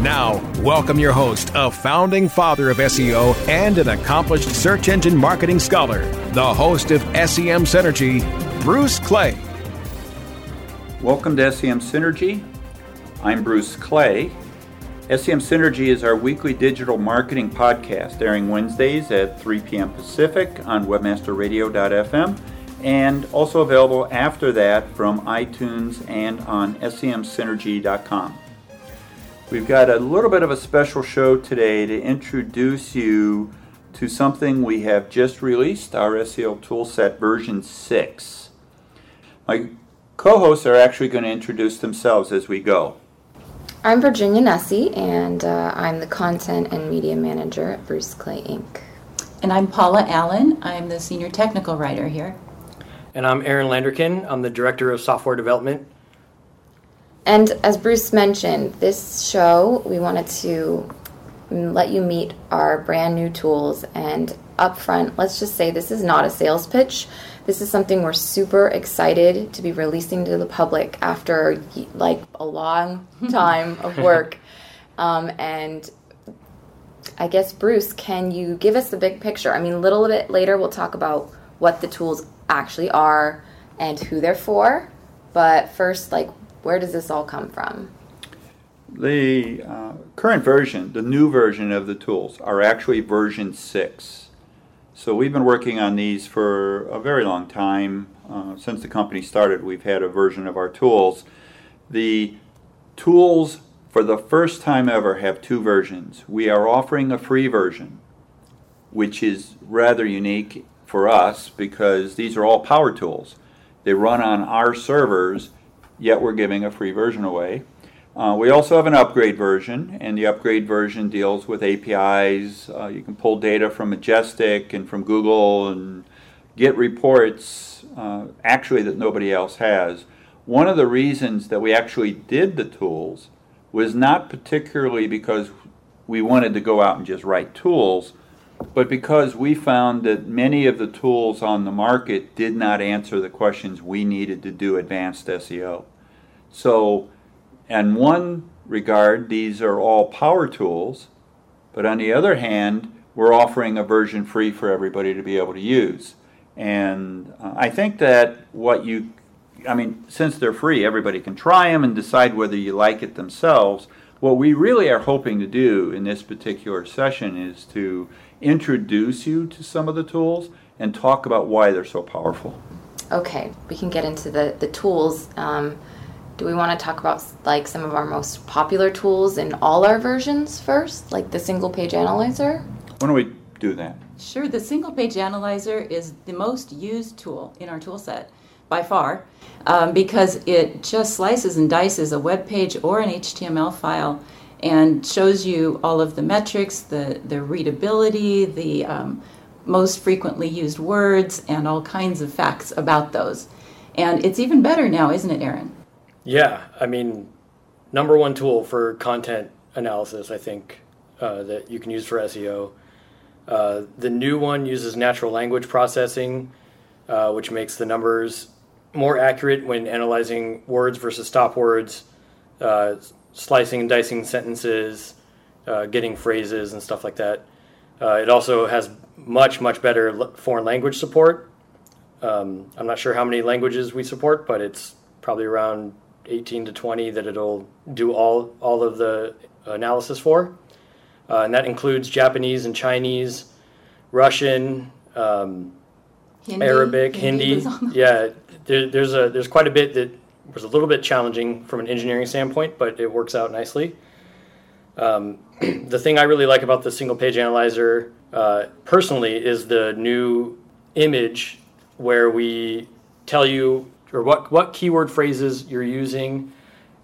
Now, welcome your host, a founding father of SEO and an accomplished search engine marketing scholar, the host of SEM Synergy, Bruce Clay. Welcome to SEM Synergy. I'm Bruce Clay. SEM Synergy is our weekly digital marketing podcast, airing Wednesdays at 3 p.m. Pacific on webmasterradio.fm and also available after that from iTunes and on semsynergy.com. We've got a little bit of a special show today to introduce you to something we have just released, our SEO Toolset version 6. My co hosts are actually going to introduce themselves as we go. I'm Virginia Nussey, and uh, I'm the content and media manager at Bruce Clay Inc. And I'm Paula Allen. I'm the senior technical writer here. And I'm Aaron Landerkin. I'm the director of software development and as Bruce mentioned, this show, we wanted to let you meet our brand new tools. And upfront, let's just say this is not a sales pitch. This is something we're super excited to be releasing to the public after like a long time of work. Um, and I guess, Bruce, can you give us the big picture? I mean, a little bit later, we'll talk about what the tools actually are and who they're for. But first, like, where does this all come from? The uh, current version, the new version of the tools, are actually version 6. So we've been working on these for a very long time. Uh, since the company started, we've had a version of our tools. The tools, for the first time ever, have two versions. We are offering a free version, which is rather unique for us because these are all power tools. They run on our servers yet we're giving a free version away. Uh, we also have an upgrade version, and the upgrade version deals with APIs. Uh, you can pull data from Majestic and from Google and get reports uh, actually that nobody else has. One of the reasons that we actually did the tools was not particularly because we wanted to go out and just write tools, but because we found that many of the tools on the market did not answer the questions we needed to do advanced SEO. So, in one regard, these are all power tools, but on the other hand, we're offering a version free for everybody to be able to use. And uh, I think that what you, I mean, since they're free, everybody can try them and decide whether you like it themselves. What we really are hoping to do in this particular session is to introduce you to some of the tools and talk about why they're so powerful. Okay, we can get into the, the tools. Um, do we want to talk about like some of our most popular tools in all our versions first, like the single page analyzer? Why don't we do that? Sure. The single page analyzer is the most used tool in our tool set by far um, because it just slices and dices a web page or an HTML file and shows you all of the metrics, the, the readability, the um, most frequently used words, and all kinds of facts about those. And it's even better now, isn't it, Aaron? Yeah, I mean, number one tool for content analysis, I think, uh, that you can use for SEO. Uh, the new one uses natural language processing, uh, which makes the numbers more accurate when analyzing words versus stop words, uh, slicing and dicing sentences, uh, getting phrases and stuff like that. Uh, it also has much, much better foreign language support. Um, I'm not sure how many languages we support, but it's probably around 18 to 20 that it'll do all, all of the analysis for. Uh, and that includes Japanese and Chinese, Russian, um, Hindi, Arabic, Hindi. Hindi. yeah, there, there's a there's quite a bit that was a little bit challenging from an engineering standpoint, but it works out nicely. Um, the thing I really like about the single page analyzer uh, personally is the new image where we tell you or what, what keyword phrases you're using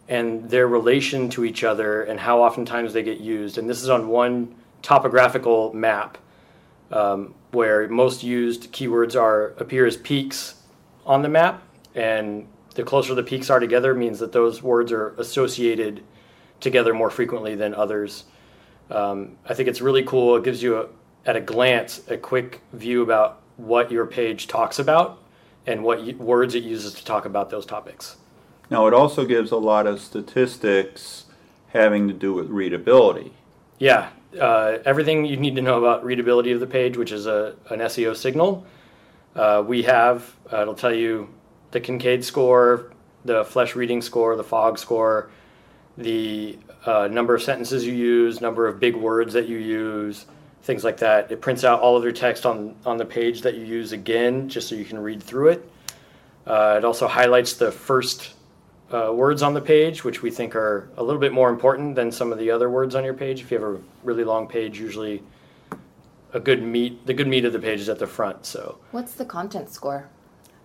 and their relation to each other and how oftentimes they get used. And this is on one topographical map um, where most used keywords are appear as peaks on the map, and the closer the peaks are together means that those words are associated together more frequently than others. Um, I think it's really cool. It gives you, a, at a glance, a quick view about what your page talks about and what words it uses to talk about those topics. Now, it also gives a lot of statistics having to do with readability. Yeah, uh, everything you need to know about readability of the page, which is a, an SEO signal. Uh, we have, uh, it'll tell you the Kincaid score, the Flesch reading score, the fog score, the uh, number of sentences you use, number of big words that you use, things like that. It prints out all of your text on, on the page that you use again, just so you can read through it. Uh, it also highlights the first uh, words on the page, which we think are a little bit more important than some of the other words on your page. If you have a really long page, usually a good meat, the good meat of the page is at the front. So What's the content score?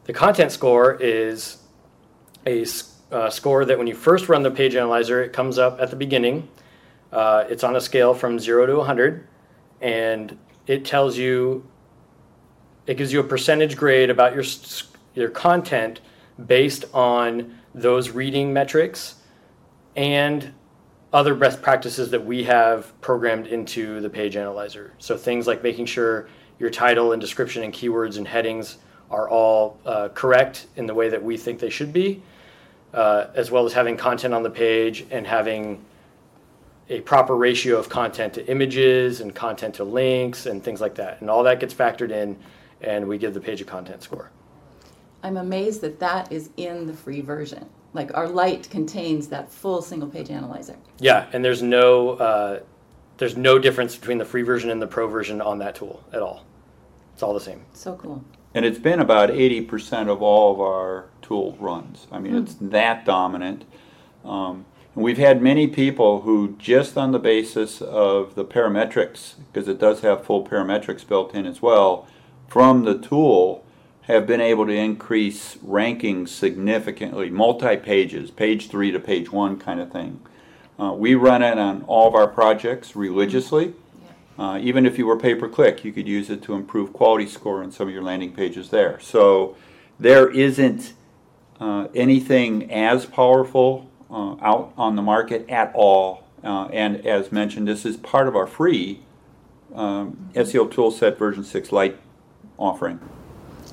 the content score is a uh, score that when you first run the page analyzer, it comes up at the beginning. Uh, it's on a scale from zero to 100, and it tells you, it gives you a percentage grade about your, your content based on those reading metrics and other best practices that we have programmed into the page analyzer. So things like making sure your title and description and keywords and headings are all uh, correct in the way that we think they should be, uh, as well as having content on the page and having a proper ratio of content to images and content to links and things like that. And all that gets factored in, and we give the page a content score. I'm amazed that that is in the free version. Like our light contains that full single page analyzer. Yeah, and there's no uh, there's no difference between the free version and the pro version on that tool at all. It's all the same. So cool. And it's been about 80% of all of our tool runs. I mean, it's that dominant. Um, and we've had many people who, just on the basis of the parametrics, because it does have full parametrics built in as well, from the tool, have been able to increase rankings significantly, multi pages, page three to page one kind of thing. Uh, we run it on all of our projects religiously. Uh, even if you were pay per click, you could use it to improve quality score on some of your landing pages there. So there isn't uh, anything as powerful uh, out on the market at all. Uh, and as mentioned, this is part of our free um, SEO Toolset version 6 Lite offering.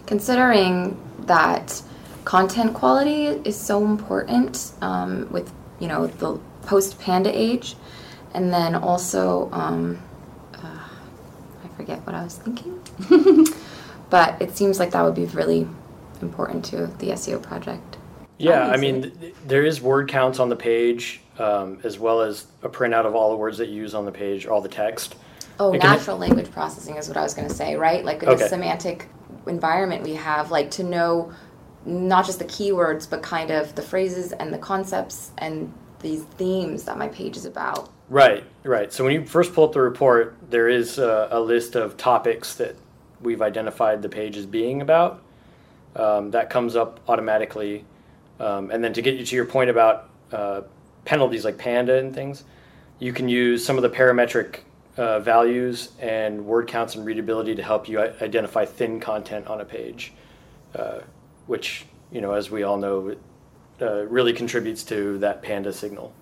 Considering that content quality is so important um, with you know the post panda age, and then also um, uh, I forget what I was thinking, but it seems like that would be really important to the SEO project. Yeah, I mean, th- there is word counts on the page, um, as well as a printout of all the words that you use on the page, all the text. Oh, It can- natural language processing is what I was going to say, right? Like in Okay. the semantic environment we have, like to know not just the keywords, but kind of the phrases and the concepts and these themes that my page is about. Right, right. So when you first pull up the report, there is a, a list of topics that we've identified the page as being about. Um, that comes up automatically. Um, and then to get you to your point about uh, penalties like Panda and things, you can use some of the parametric uh, values and word counts and readability to help you identify thin content on a page, uh, which, you know, as we all know, uh, really contributes to that Panda signal.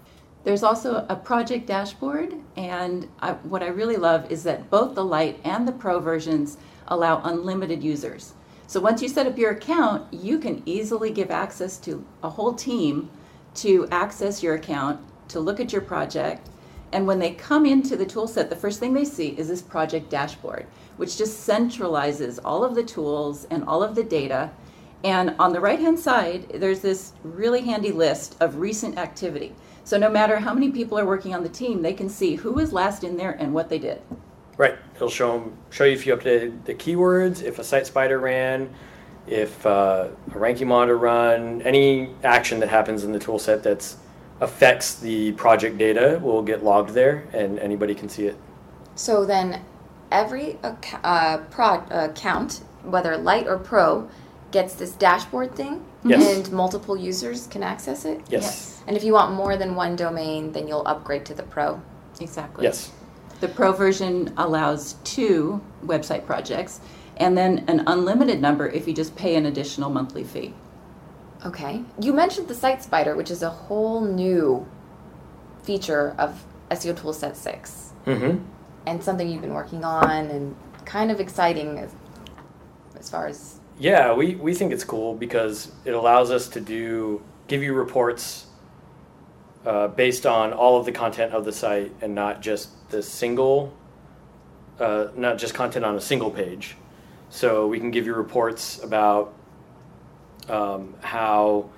There's also a project dashboard, and I, what I really love is that both the Lite and the Pro versions allow unlimited users. So once you set up your account, you can easily give access to a whole team to access your account, to look at your project, and when they come into the toolset, the first thing they see is this project dashboard, which just centralizes all of the tools and all of the data. And on the right hand side, there's this really handy list of recent activity. So no matter how many people are working on the team, they can see who was last in there and what they did. Right. It'll show 'em- show you if you updated the keywords, if a site spider ran, if uh, a ranking monitor run, any action that happens in the tool set that affects the project data will get logged there, and anybody can see it. So then every ac- uh, pro- account, whether light or pro, gets this dashboard thing, Yes. and multiple users can access it. Yes. And if you want more than one domain, then you'll upgrade to the pro. Exactly. Yes. The Pro version allows two website projects and then an unlimited number if you just pay an additional monthly fee. Okay. You mentioned the Site Spider, which is a whole new feature of SEO Toolset 6 Mm-hmm. and something you've been working on and kind of exciting as, as far as Yeah, we, we think it's cool because it allows us to do give you reports uh, based on all of the content of the site and not just the single, uh, not just content on a single page. So we can give you reports about um, how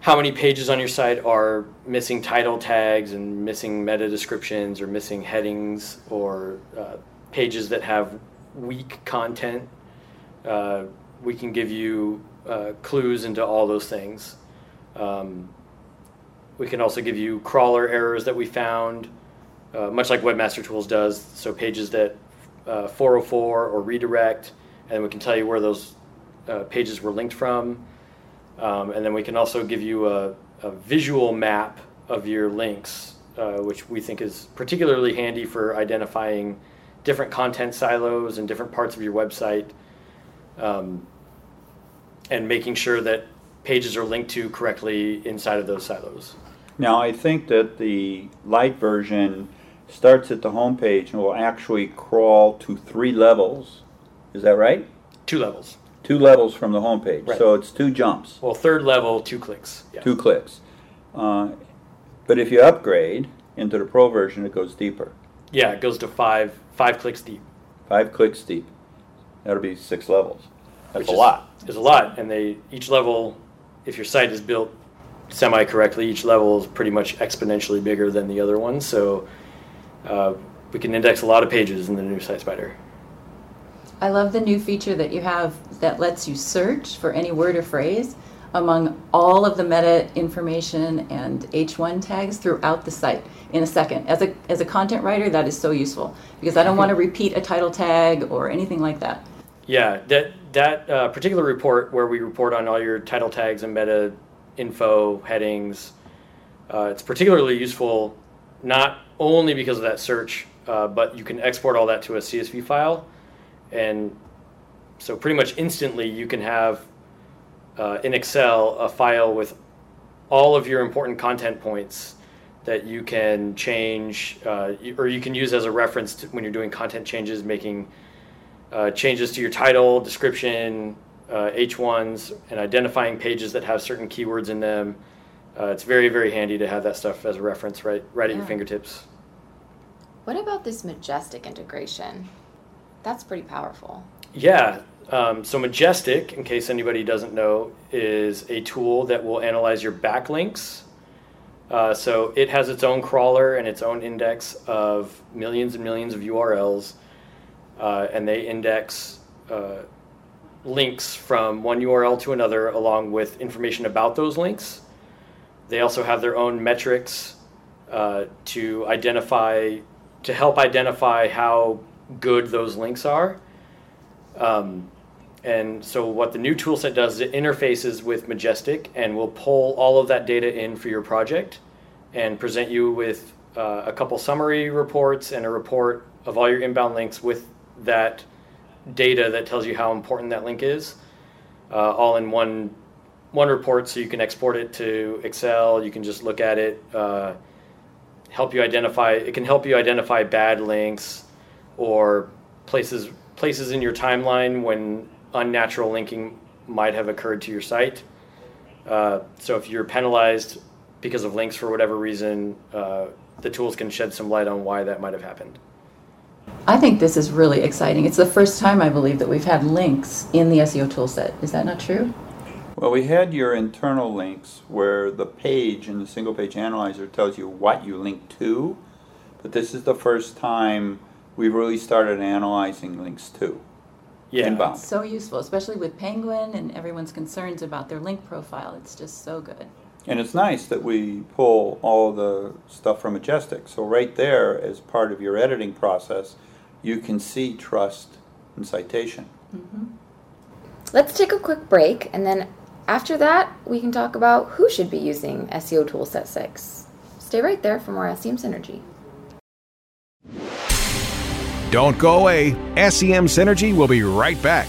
how many pages on your site are missing title tags and missing meta descriptions or missing headings or uh, pages that have weak content uh, we can give you uh, clues into all those things. Um, we can also give you crawler errors that we found, uh, much like Webmaster Tools does. So pages that uh, 404 or redirect, and we can tell you where those uh, pages were linked from. Um, and then we can also give you a, a visual map of your links, uh, which we think is particularly handy for identifying different content silos and different parts of your website um, and making sure that pages are linked to correctly inside of those silos. Now, I think that the light version starts at the home page and will actually crawl to three levels. Is that right? Two levels. Two levels from the home page. Right. So it's two jumps, Well, third level, two clicks. Yeah. two clicks. Uh, but if you upgrade into the pro version, it goes deeper. Yeah, it goes to five five clicks deep. Five clicks deep. That'll be six levels. That's which a is- lot. Is a lot, and they each level, if your site is built semi correctly, each level is pretty much exponentially bigger than the other one. So uh, we can index a lot of pages in the new Site Spider. I love the new feature that you have that lets you search for any word or phrase among all of the meta information and H1 tags throughout the site in a second. As a, as a content writer, that is so useful because I don't want to repeat a title tag or anything like that. Yeah, that that uh, particular report where we report on all your title tags and meta info headings, uh, it's particularly useful not only because of that search, uh, but you can export all that to a CSV file, and so pretty much instantly you can have uh, in Excel a file with all of your important content points that you can change uh, or you can use as a reference when you're doing content changes, making uh, changes to your title, description, uh, H1s, and identifying pages that have certain keywords in them. Uh, it's very, very handy to have that stuff as a reference right, right at your fingertips. What about this Majestic integration? That's pretty powerful. Yeah. Um, so Majestic, in case anybody doesn't know, is a tool that will analyze your backlinks. Uh, so it has its own crawler and its own index of millions and millions of URLs, uh, and they index uh, links from one URL to another along with information about those links. They also have their own metrics uh, to identify, to help identify how good those links are. Um, and so, what the new toolset does is it interfaces with Majestic and will pull all of that data in for your project and present you with uh, a couple summary reports and a report of all your inbound links with that data that tells you how important that link is, uh, all in one one report. So you can export it to Excel. You can just look at it. Uh, help you identify. It can help you identify bad links or places places in your timeline when unnatural linking might have occurred to your site. Uh, so if you're penalized because of links for whatever reason, uh, the tools can shed some light on why that might have happened. I think this is really exciting. It's the first time I believe that we've had links in the SEO toolset. Is that not true? Well, we had your internal links where the page in the single page analyzer tells you what you link to, but this is the first time we've really started analyzing links too. Yeah. Inbound. So useful, especially with Penguin and everyone's concerns about their link profile. It's just so good. And it's nice that we pull all the stuff from Majestic. So right there, as part of your editing process, you can see trust and citation. Mm-hmm. Let's take a quick break, and then after that, we can talk about who should be using SEO Toolset 6. Stay right there for more SEM Synergy. Don't go away. SEM Synergy will be right back.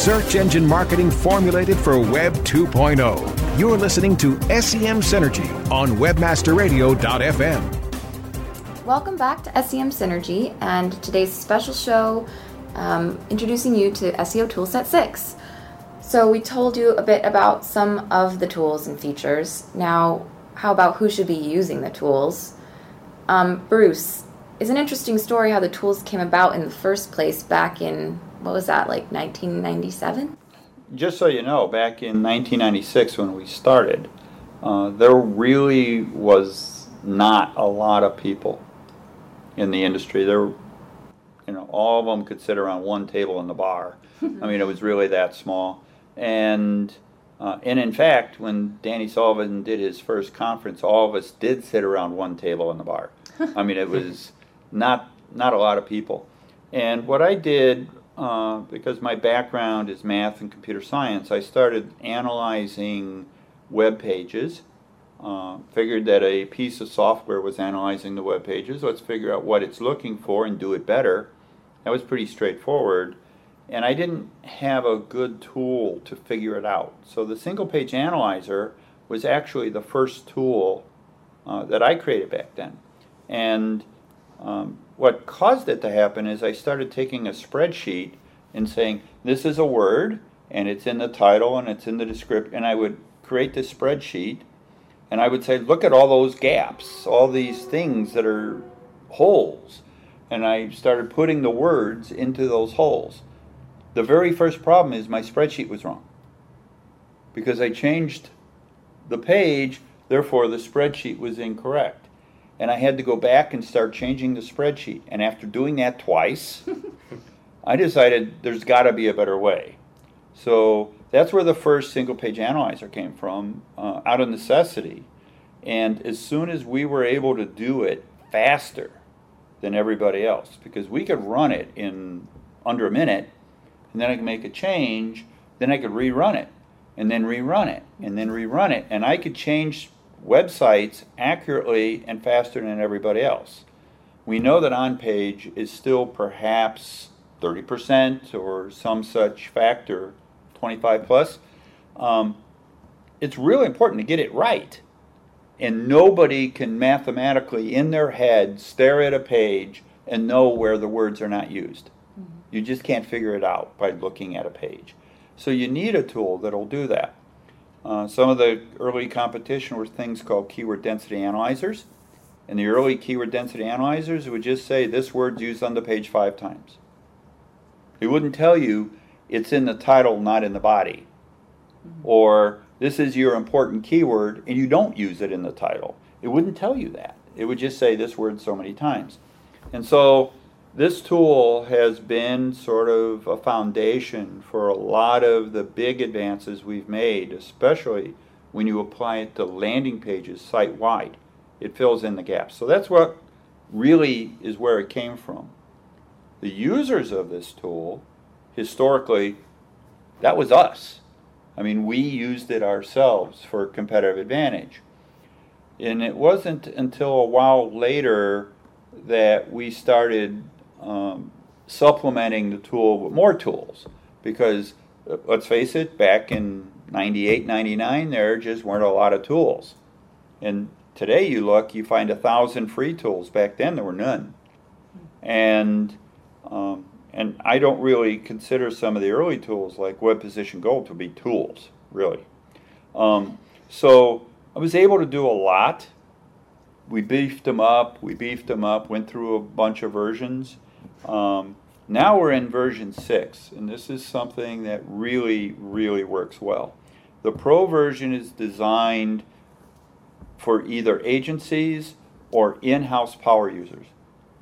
Search engine marketing formulated for Web 2.0. You're listening to SEM Synergy on WebmasterRadio.fm. Welcome back to SEM Synergy and today's special show um, introducing you to SEO Toolset 6. So, we told you a bit about some of the tools and features. Now, how about who should be using the tools? Um, Bruce, is an interesting story how the tools came about in the first place back in what was that like 1997 just so you know back in 1996 when we started uh, there really was not a lot of people in the industry. There you know all of them could sit around one table in the bar. I mean it was really that small. And uh, and in fact when danny sullivan did his first conference all of us did sit around one table in the bar. I mean it was not not a lot of people. And what i did uh, because my background is math and computer science, I started analyzing web pages. Uh, figured that a piece of software was analyzing the web pages. Let's figure out what it's looking for and do it better. That was pretty straightforward. And I didn't have a good tool to figure it out. So the single page analyzer was actually the first tool uh, that I created back then. And um, what caused it to happen is I started taking a spreadsheet and saying, this is a word, and it's in the title and it's in the description, and I would create this spreadsheet, and I would say, look at all those gaps, all these things that are holes. And I started putting the words into those holes. The very first problem is my spreadsheet was wrong. Because I changed the page, therefore the spreadsheet was incorrect and I had to go back and start changing the spreadsheet. And after doing that twice, I decided there's got to be a better way. So that's where the first single page analyzer came from, uh, out of necessity. And as soon as we were able to do it faster than everybody else because we could run it in under a minute and then I could make a change, then I could rerun it and then rerun it and then rerun it and I could change websites accurately and faster than everybody else. We know that on page is still perhaps 30% or some such factor, 25 plus. Um, it's really important to get it right. And nobody can mathematically, in their head, stare at a page and know where the words are not used. Mm-hmm. You just can't figure it out by looking at a page. So you need a tool that'll do that. Uh, some of the early competition were things called keyword density analyzers. And the early keyword density analyzers would just say this word's used on the page five times. It wouldn't tell you it's in the title, not in the body. Mm-hmm. Or this is your important keyword and you don't use it in the title. It wouldn't tell you that. It would just say this word so many times. And so this tool has been sort of a foundation for a lot of the big advances we've made, especially when you apply it to landing pages site wide. It fills in the gaps. So that's what really is where it came from. The users of this tool, historically, that was us. I mean, we used it ourselves for competitive advantage. And it wasn't until a while later that we started um, supplementing the tool with more tools. Because uh, let's face it back in 98 99 there just weren't a lot of tools. And today you look you find a thousand free tools. Back then there were none. And um, and I don't really consider some of the early tools like Web Position Gold to be tools really. Um, so I was able to do a lot. We beefed them up we beefed them up went through a bunch of versions um, now we're in version 6, and this is something that really, really works well. The Pro version is designed for either agencies or in house power users.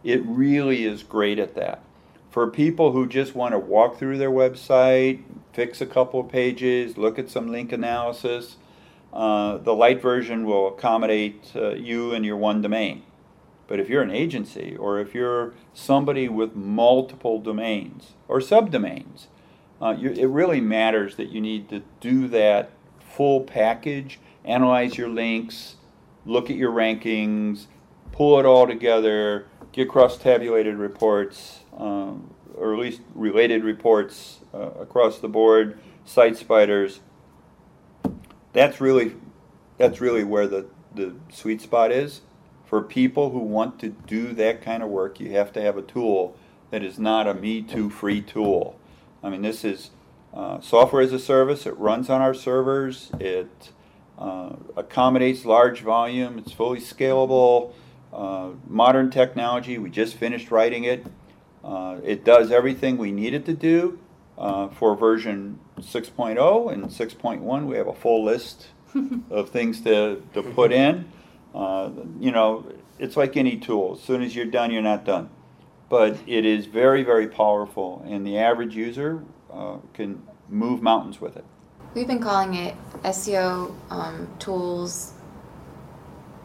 It really is great at that. For people who just want to walk through their website, fix a couple of pages, look at some link analysis, uh, the light version will accommodate uh, you and your one domain. But if you're an agency or if you're somebody with multiple domains or subdomains, uh, you, it really matters that you need to do that full package, analyze your links, look at your rankings, pull it all together, get cross-tabulated reports, um, or at least related reports uh, across the board, site spiders. That's really, that's really where the, the sweet spot is for people who want to do that kind of work, you have to have a tool that is not a Me Too free tool. I mean, this is uh, software as a service. It runs on our servers. It uh, accommodates large volume. It's fully scalable. Uh, modern technology. We just finished writing it. Uh, it does everything we need it to do uh, for version 6.0 and 6.1. We have a full list of things to, to put in. Uh, you know, it's like any tool. As soon as you're done, you're not done. But it is very, very powerful, and the average user uh, can move mountains with it. We've been calling it SEO um, tools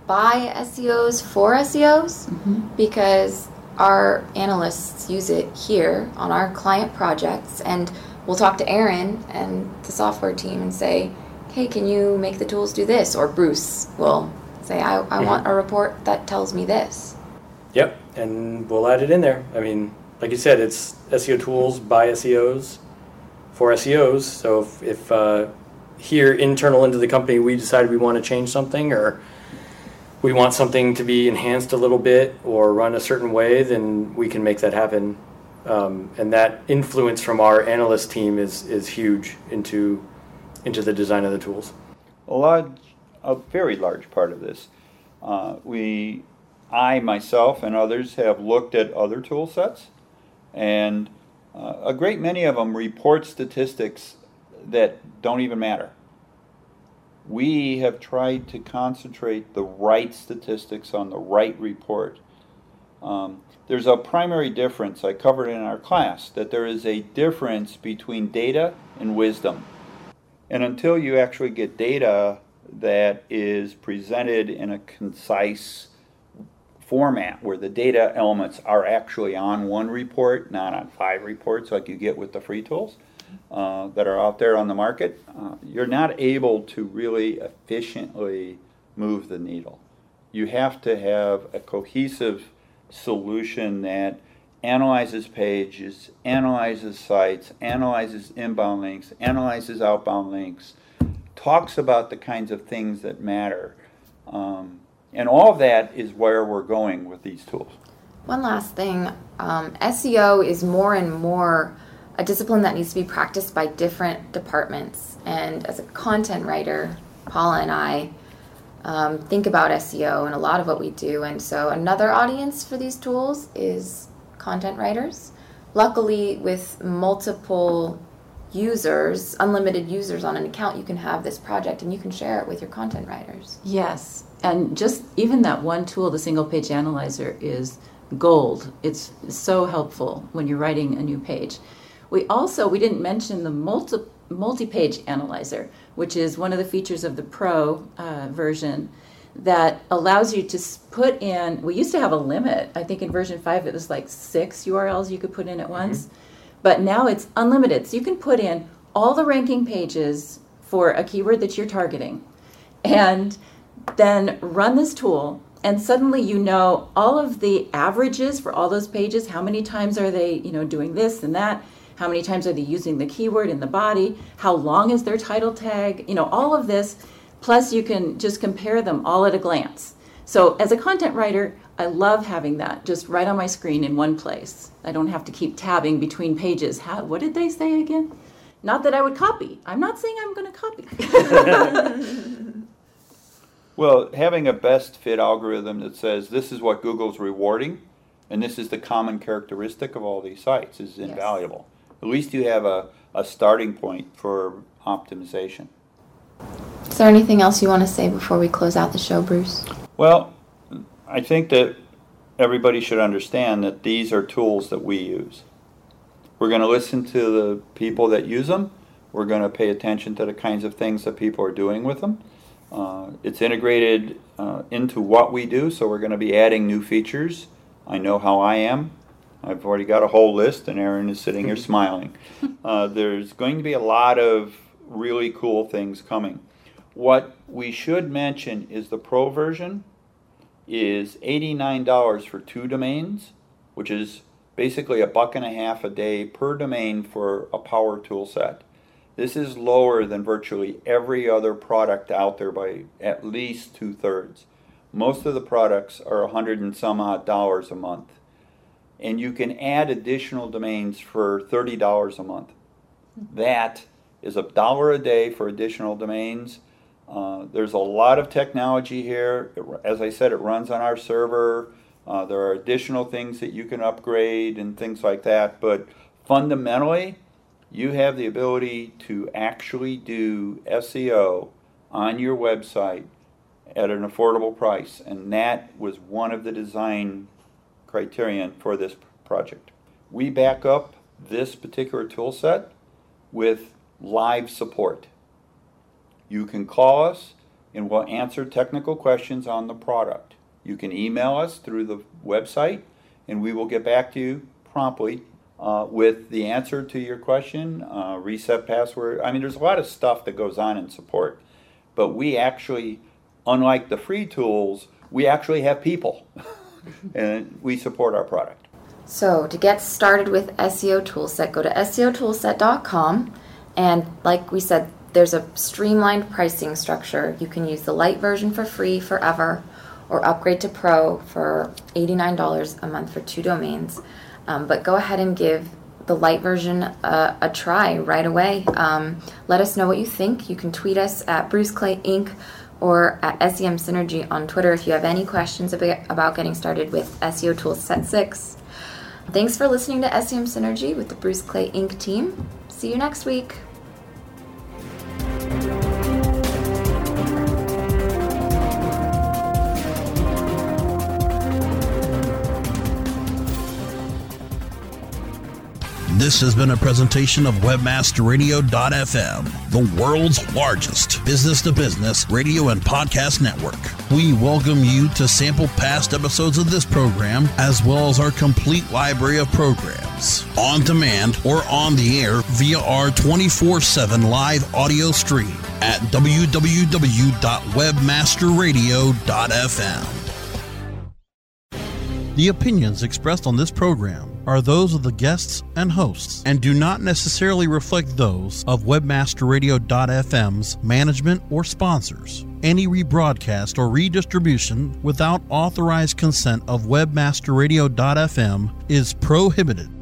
by SEOs for SEOs mm-hmm. because our analysts use it here on our client projects, and we'll talk to Aaron and the software team and say, "Hey, can you make the tools do this?" Or Bruce will Say, I, I mm-hmm. want a report that tells me this. Yep, and we'll add it in there. I mean, like you said, it's SEO tools by SEOs for SEOs. So if, if uh, here internal into the company we decide we want to change something or we want something to be enhanced a little bit or run a certain way, then we can make that happen. Um, and that influence from our analyst team is, is huge into into the design of the tools. A lot a very large part of this. Uh, we, I myself and others have looked at other tool sets, and uh, a great many of them report statistics that don't even matter. We have tried to concentrate the right statistics on the right report. Um, there's a primary difference I covered in our class that there is a difference between data and wisdom. And until you actually get data that is presented in a concise format where the data elements are actually on one report, not on five reports like you get with the free tools uh, that are out there on the market, uh, you're not able to really efficiently move the needle. You have to have a cohesive solution that analyzes pages, analyzes sites, analyzes inbound links, analyzes outbound links, talks about the kinds of things that matter. Um, and all of that is where we're going with these tools. One last thing um, SEO is more and more a discipline that needs to be practiced by different departments. And as a content writer, Paula and I um, think about SEO and a lot of what we do. And so, another audience for these tools is content writers. Luckily, with multiple users, unlimited users on an account, you can have this project and you can share it with your content writers. Yes, and just even that one tool, the single page analyzer, is gold. It's so helpful when you're writing a new page. We also we didn't mention the multi multi-page analyzer, which is one of the features of the Pro uh, version that allows you to put in. We used to have a limit. I think in version five it was like six URLs you could put in at mm-hmm. But now it's unlimited. So you can put in all the ranking pages for a keyword that you're targeting, and then run this tool and suddenly you know all of the averages for all those pages. How many times are they you know doing this and that? How many times are they using the keyword in the body? How long is their title tag? You know all of this. Plus you can just compare them all at a glance so as a content writer i love having that just right on my screen in one place. I don't have to keep tabbing between pages. How what did they say again? Not that i would copy. I'm not saying i'm going to copy. Well having a best fit algorithm that says this is what google's rewarding and this is the common characteristic of all these sites is invaluable. At least you have a, a starting point for optimization. Is there anything else you want to say before we close out the show, Bruce? Well, I think that everybody should understand that these are tools that we use. We're going to listen to the people that use them. We're going to pay attention to the kinds of things that people are doing with them. Uh, it's integrated uh, into what we do, so we're going to be adding new features. I know how I am. I've already got a whole list, and Aaron is sitting here smiling. Uh, there's going to be a lot of really cool things coming. What we should mention is the pro version is $89 for two domains, which is basically a buck and a half a day per domain for a power tool set. This is lower than virtually every other product out there by at least two thirds. Most of the products are a hundred and some odd dollars a month and you can add additional domains for $30 a month. That is a dollar a day for additional domains. Uh, there's a lot of technology here. It, as I said, it runs on our server. Uh, there are additional things that you can upgrade and things like that. But fundamentally, you have the ability to actually do SEO on your website at an affordable price. And that was one of the design criterion for this project. We back up this particular tool set with live support. You can call us and we'll answer technical questions on the product. You can email us through the website and we will get back to you promptly uh, with the answer to your question, uh, reset password. I mean, there's a lot of stuff that goes on in support, but we actually, unlike the free tools, we actually have people. and we support our product. So, to get started with SEO Toolset, go to SEOToolset.com. And like we said, there's a streamlined pricing structure. You can use the light version for free forever or upgrade to Pro for $89 a month for two domains. Um, but go ahead and give the light version a, try right away. Um, let us know what you think. You can tweet us at Bruce Clay Inc or at SEM Synergy on Twitter if you have any questions about getting started with SEO Tools Set 6. Thanks for listening to SEM Synergy with the Bruce Clay Inc. team. See you next week. This has been a presentation of WebmasterRadio.fm, the world's largest business to business radio and podcast network. We welcome you to sample past episodes of this program as well as our complete library of programs on demand or on the air via our 24 7 live audio stream at www.webmasterradio.fm. The opinions expressed on this program are those of the guests and hosts and do not necessarily reflect those of webmasterradio.fm's management or sponsors. Any rebroadcast or redistribution without authorized consent of webmasterradio.fm is prohibited.